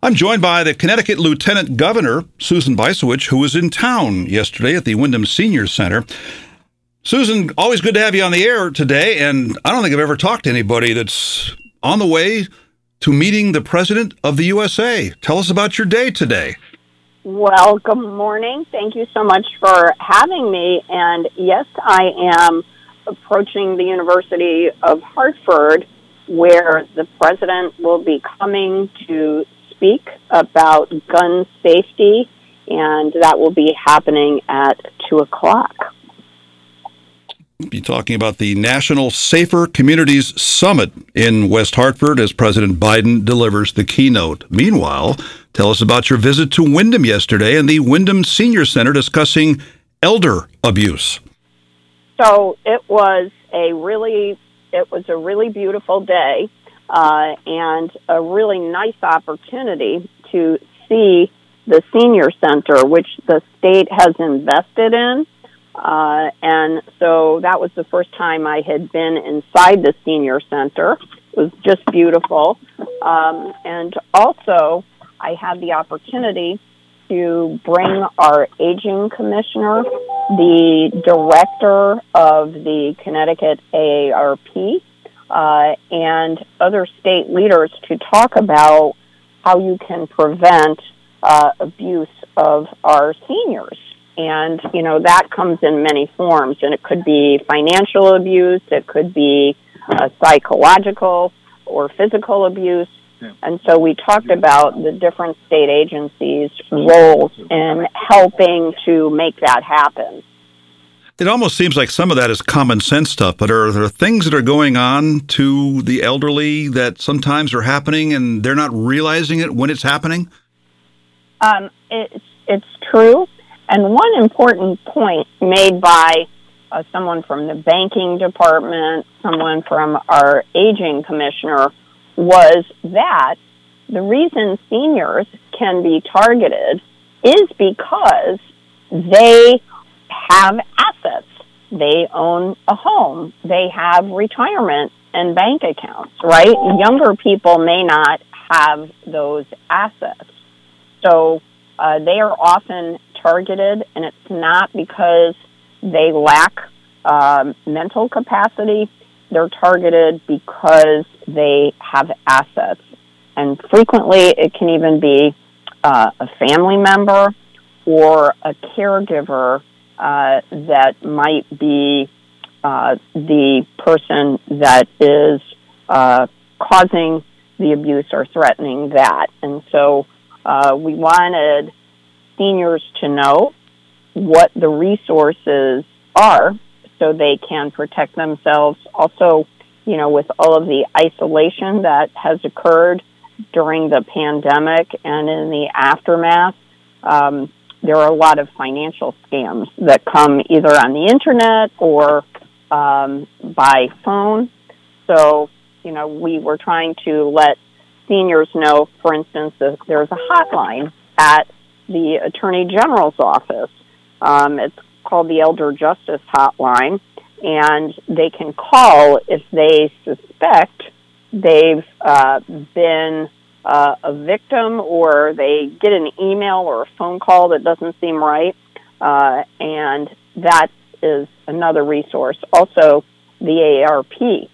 I'm joined by the Connecticut Lieutenant Governor, Susan Bysiewicz, who was in town yesterday at the Windham Senior Center. Susan, always good to have you on the air today. And I don't think I've ever talked to anybody that's on the way to meeting the President of the USA. Tell us about your day today. Well, good morning. Thank you so much for having me. And yes, I am approaching the University of Hartford, where the President will be coming to speak about gun safety, and that will be happening at 2 o'clock. We'll be talking about the National Safer Communities Summit in West Hartford as President Biden delivers the keynote. Meanwhile, tell us about your visit to Windham yesterday and the Windham Senior Center discussing elder abuse. So it was a really it was a really beautiful day uh, and a really nice opportunity to see the senior center, which the state has invested in. Uh, and so that was the first time I had been inside the senior center. It was just beautiful. Um, and also, I had the opportunity to bring our aging commissioner, the director of the Connecticut AARP, uh, and other state leaders to talk about how you can prevent uh, abuse of our seniors. And, you know, that comes in many forms, and it could be financial abuse, it could be uh, psychological or physical abuse. And so we talked about the different state agencies' roles in helping to make that happen. It almost seems like some of that is common sense stuff, but are there things that are going on to the elderly that sometimes are happening and they're not realizing it when it's happening? Um, it's, it's true. And one important point made by uh, someone from the banking department, someone from our aging commissioner, was that the reason seniors can be targeted is because they have assets. They own a home. They have retirement and bank accounts, right? Younger people may not have those assets. So uh, they are often targeted, and it's not because they lack um, mental capacity. They're targeted because they have assets. And frequently, it can even be uh, a family member or a caregiver uh, that might be uh, the person that is uh, causing the abuse or threatening that. And so uh, we wanted seniors to know what the resources are so they can protect themselves. Also, you know, with all of the isolation that has occurred during the pandemic and in the aftermath, um, there are a lot of financial scams that come either on the internet or um, by phone. So, you know, we were trying to let seniors know, for instance, that there's a hotline at the Attorney General's office. Um, it's called the Elder Justice Hotline, and they can call if they suspect they've uh, been uh, a victim or they get an email or a phone call that doesn't seem right. Uh, and that is another resource. Also, the AARP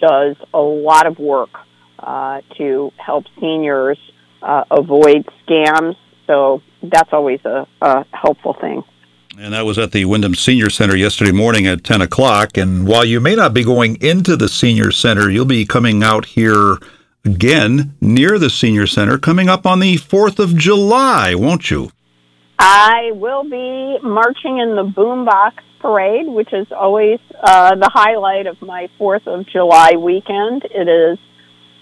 does a lot of work uh, to help seniors uh, avoid scams. So that's always a, a helpful thing. And that was at the Windham Senior Center yesterday morning at 10 o'clock. And while you may not be going into the Senior Center, you'll be coming out here again near the Senior Center coming up on the 4th of July, won't you? I will be marching in the Boombox Parade, which is always uh, the highlight of my 4th of July weekend. It is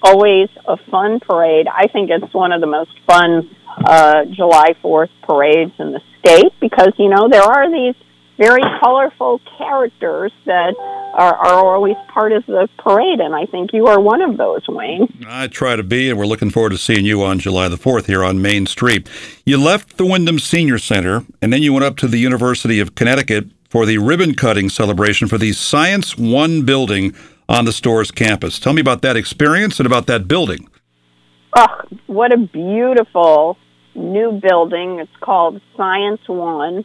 always a fun parade. I think it's one of the most fun uh, July 4th parades in the state because, you know, there are these very colorful characters that are, are always part of the parade, and I think you are one of those, Wayne. I try to be, and we're looking forward to seeing you on July the 4th here on Main Street. You left the Windham Senior Center, and then you went up to the University of Connecticut for the ribbon cutting celebration for the Science One building on the Storrs campus. Tell me about that experience and about that building. Oh, what a beautiful new building. It's called Science One.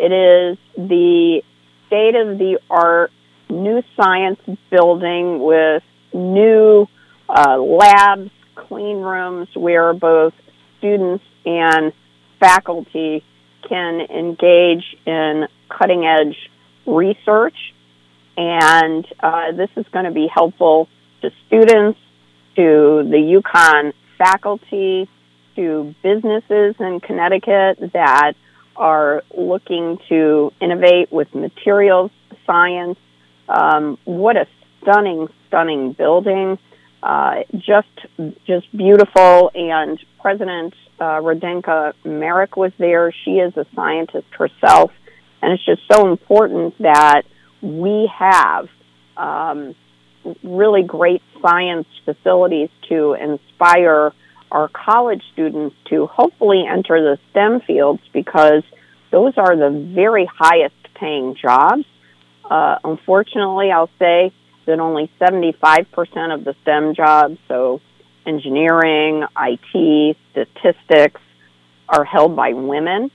It is the state of the art new science building with new uh, labs, clean rooms where both students and faculty can engage in cutting edge research. And uh, this is going to be helpful to students, to the UConn faculty, to businesses in Connecticut that are looking to innovate with materials science. Um, what a stunning, stunning building! Uh, just, just beautiful. And President uh, Radenka Maric was there. She is a scientist herself, and it's just so important that we have um, really great science facilities to inspire our college students to hopefully enter the STEM fields because those are the very highest paying jobs. Uh, unfortunately, I'll say that only 75% of the STEM jobs, so engineering, IT, statistics, are held by women.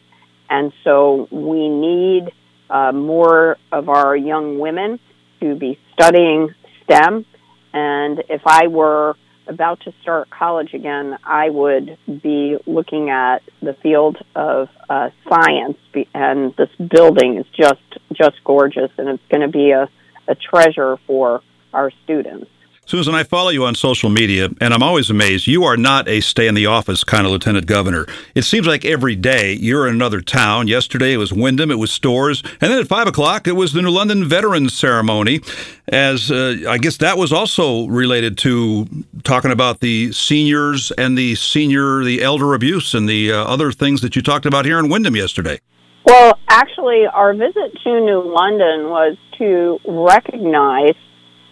And so we need uh, more of our young women to be studying STEM. And if I were about to start college again, I would be looking at the field of uh, science, and this building is just just gorgeous, and it's going to be a, a treasure for our students. Susan, I follow you on social media, and I'm always amazed. You are not a stay in the office kind of lieutenant governor. It seems like every day you're in another town. Yesterday it was Windham, it was Storrs, and then at 5 o'clock it was the New London Veterans Ceremony. As uh, I guess that was also related to talking about the seniors and the senior, the elder abuse, and the uh, other things that you talked about here in Windham yesterday. Well, actually, our visit to New London was to recognize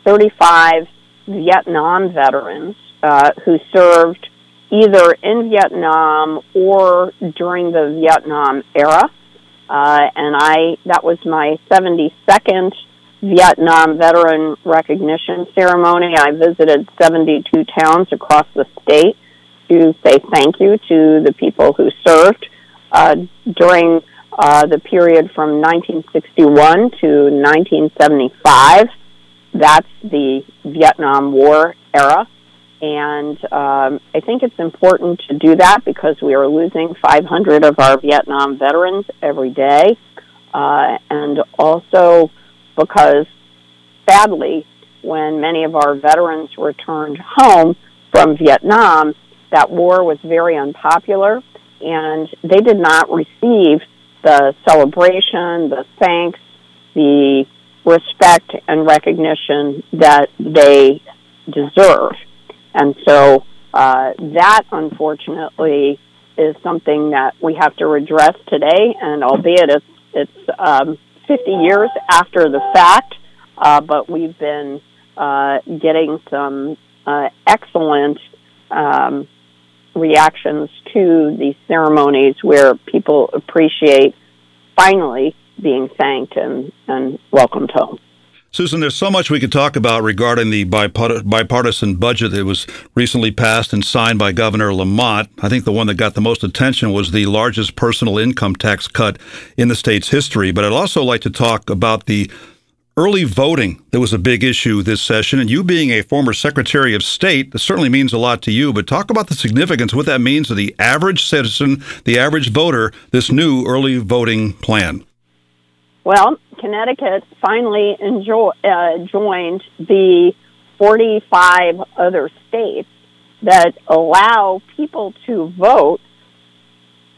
35 Vietnam veterans uh, who served either in Vietnam or during the Vietnam era. Uh, and I that was my 72nd Vietnam veteran recognition ceremony. I visited 72 towns across the state to say thank you to the people who served uh, during uh, the period from 1961 to 1975 that's the Vietnam War era. And um, I think it's important to do that because we are losing 500 of our Vietnam veterans every day. Uh, and also because, sadly, when many of our veterans returned home from Vietnam, that war was very unpopular and they did not receive the celebration, the thanks, the respect and recognition that they deserve. And so uh, that, unfortunately, is something that we have to redress today. And albeit it's it's um, 50 years after the fact, uh, but we've been uh, getting some uh, excellent um, reactions to these ceremonies where people appreciate finally being thanked and, and welcomed home. Susan, there's so much we could talk about regarding the bipartisan budget that was recently passed and signed by Governor Lamont. I think the one that got the most attention was the largest personal income tax cut in the state's history. But I'd also like to talk about the early voting that was a big issue this session. And you being a former Secretary of State, this certainly means a lot to you. But talk about the significance, what that means to the average citizen, the average voter, this new early voting plan. Well, Connecticut finally enjoy, uh, joined the 45 other states that allow people to vote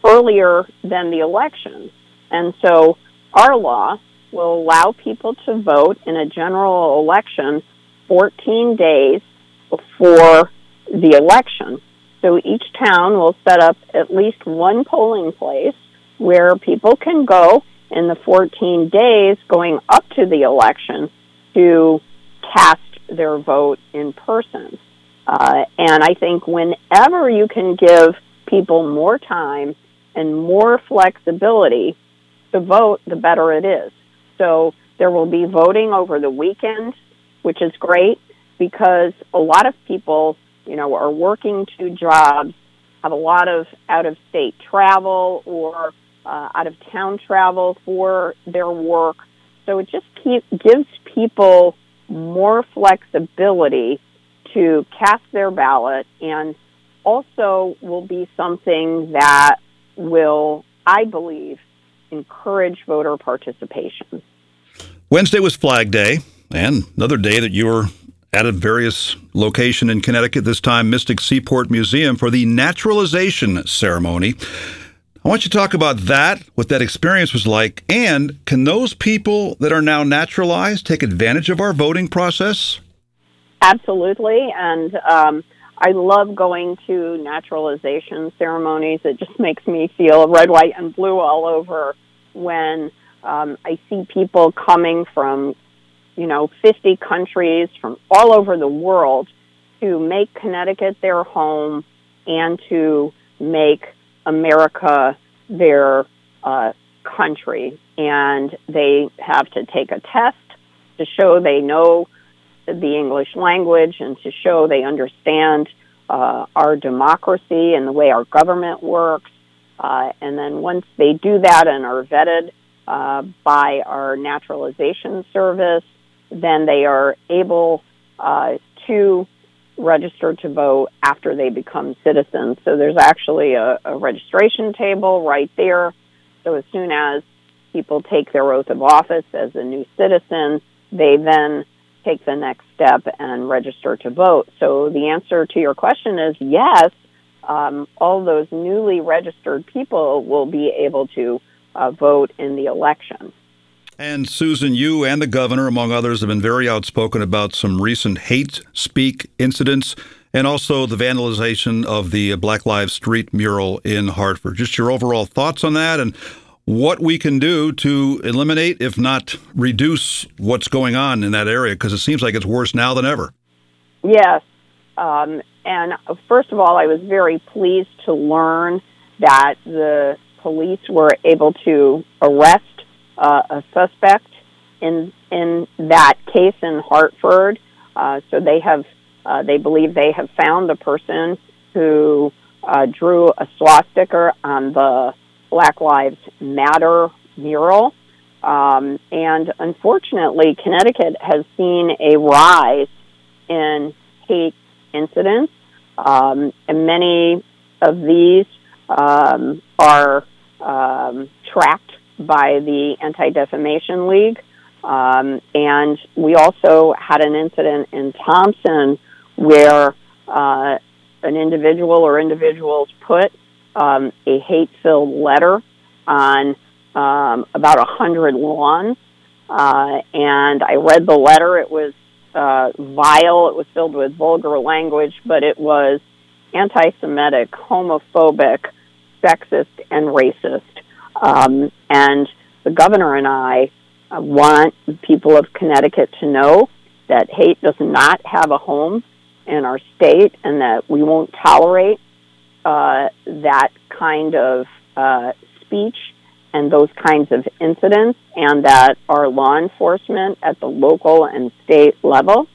earlier than the election. And so our law will allow people to vote in a general election 14 days before the election. So each town will set up at least one polling place where people can go in the 14 days going up to the election to cast their vote in person. Uh, and I think whenever you can give people more time and more flexibility to vote, the better it is. So there will be voting over the weekend, which is great because a lot of people you know, are working two jobs, have a lot of out of state travel or uh, out of town travel for their work. So it just keep, gives people more flexibility to cast their ballot and also will be something that will, I believe, encourage voter participation. Wednesday was Flag Day, and another day that you were at a various location in Connecticut, this time Mystic Seaport Museum for the naturalization ceremony. I want you to talk about that, what that experience was like, and can those people that are now naturalized take advantage of our voting process? Absolutely, and um, I love going to naturalization ceremonies. It just makes me feel red, white, and blue all over when um, I see people coming from, you know, 50 countries from all over the world to make Connecticut their home and to make America their uh, country. And they have to take a test to show they know the English language and to show they understand uh, our democracy and the way our government works. Uh, and then once they do that and are vetted uh, by our naturalization service, then they are able uh, to register to vote after they become citizens. So there's actually a, a registration table right there. So as soon as people take their oath of office as a new citizen, they then take the next step and register to vote. So the answer to your question is yes. Um, all those newly registered people will be able to uh, vote in the election. And Susan, you and the governor, among others, have been very outspoken about some recent hate speak incidents and also the vandalization of the Black Lives Street mural in Hartford. Just your overall thoughts on that and what we can do to eliminate, if not reduce, what's going on in that area because it seems like it's worse now than ever. Yes. Um, and first of all, I was very pleased to learn that the police were able to arrest uh, a suspect in in that case in Hartford. Uh, so they have uh, they believe they have found the person who uh, drew a swastika on the Black Lives Matter mural. Um, and unfortunately, Connecticut has seen a rise in hate incidents. Um, and many of these um, are um, tracked by the Anti Defamation League. Um, and we also had an incident in Thompson where uh, an individual or individuals put um, a hate-filled letter on um, about a hundred lawns, uh, and I read the letter. It was uh, vile. It was filled with vulgar language, but it was anti-Semitic, homophobic, sexist, and racist. Um, and the governor and I uh, want people of Connecticut to know that hate does not have a home in our state, and that we won't tolerate uh, that kind of uh, speech and those kinds of incidents, and that our law enforcement at the local and state level,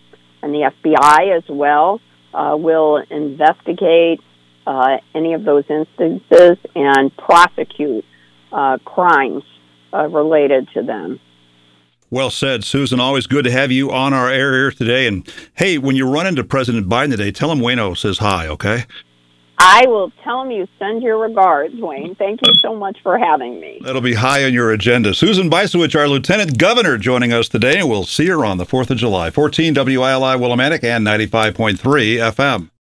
and the FBI as well, uh, will investigate uh, any of those instances and prosecute uh, crimes uh, related to them. Well said, Susan. Always good to have you on our air here today. And hey, when you run into President Biden today, tell him Wayno says hi, okay? I will tell him you send your regards, Wayne. Thank you so much for having me. That'll be high on your agenda. Susan Bysiewicz, our Lieutenant Governor, joining us today, and we'll see her on the 4th of July. 14 WILI Willimantic and 95.3 FM.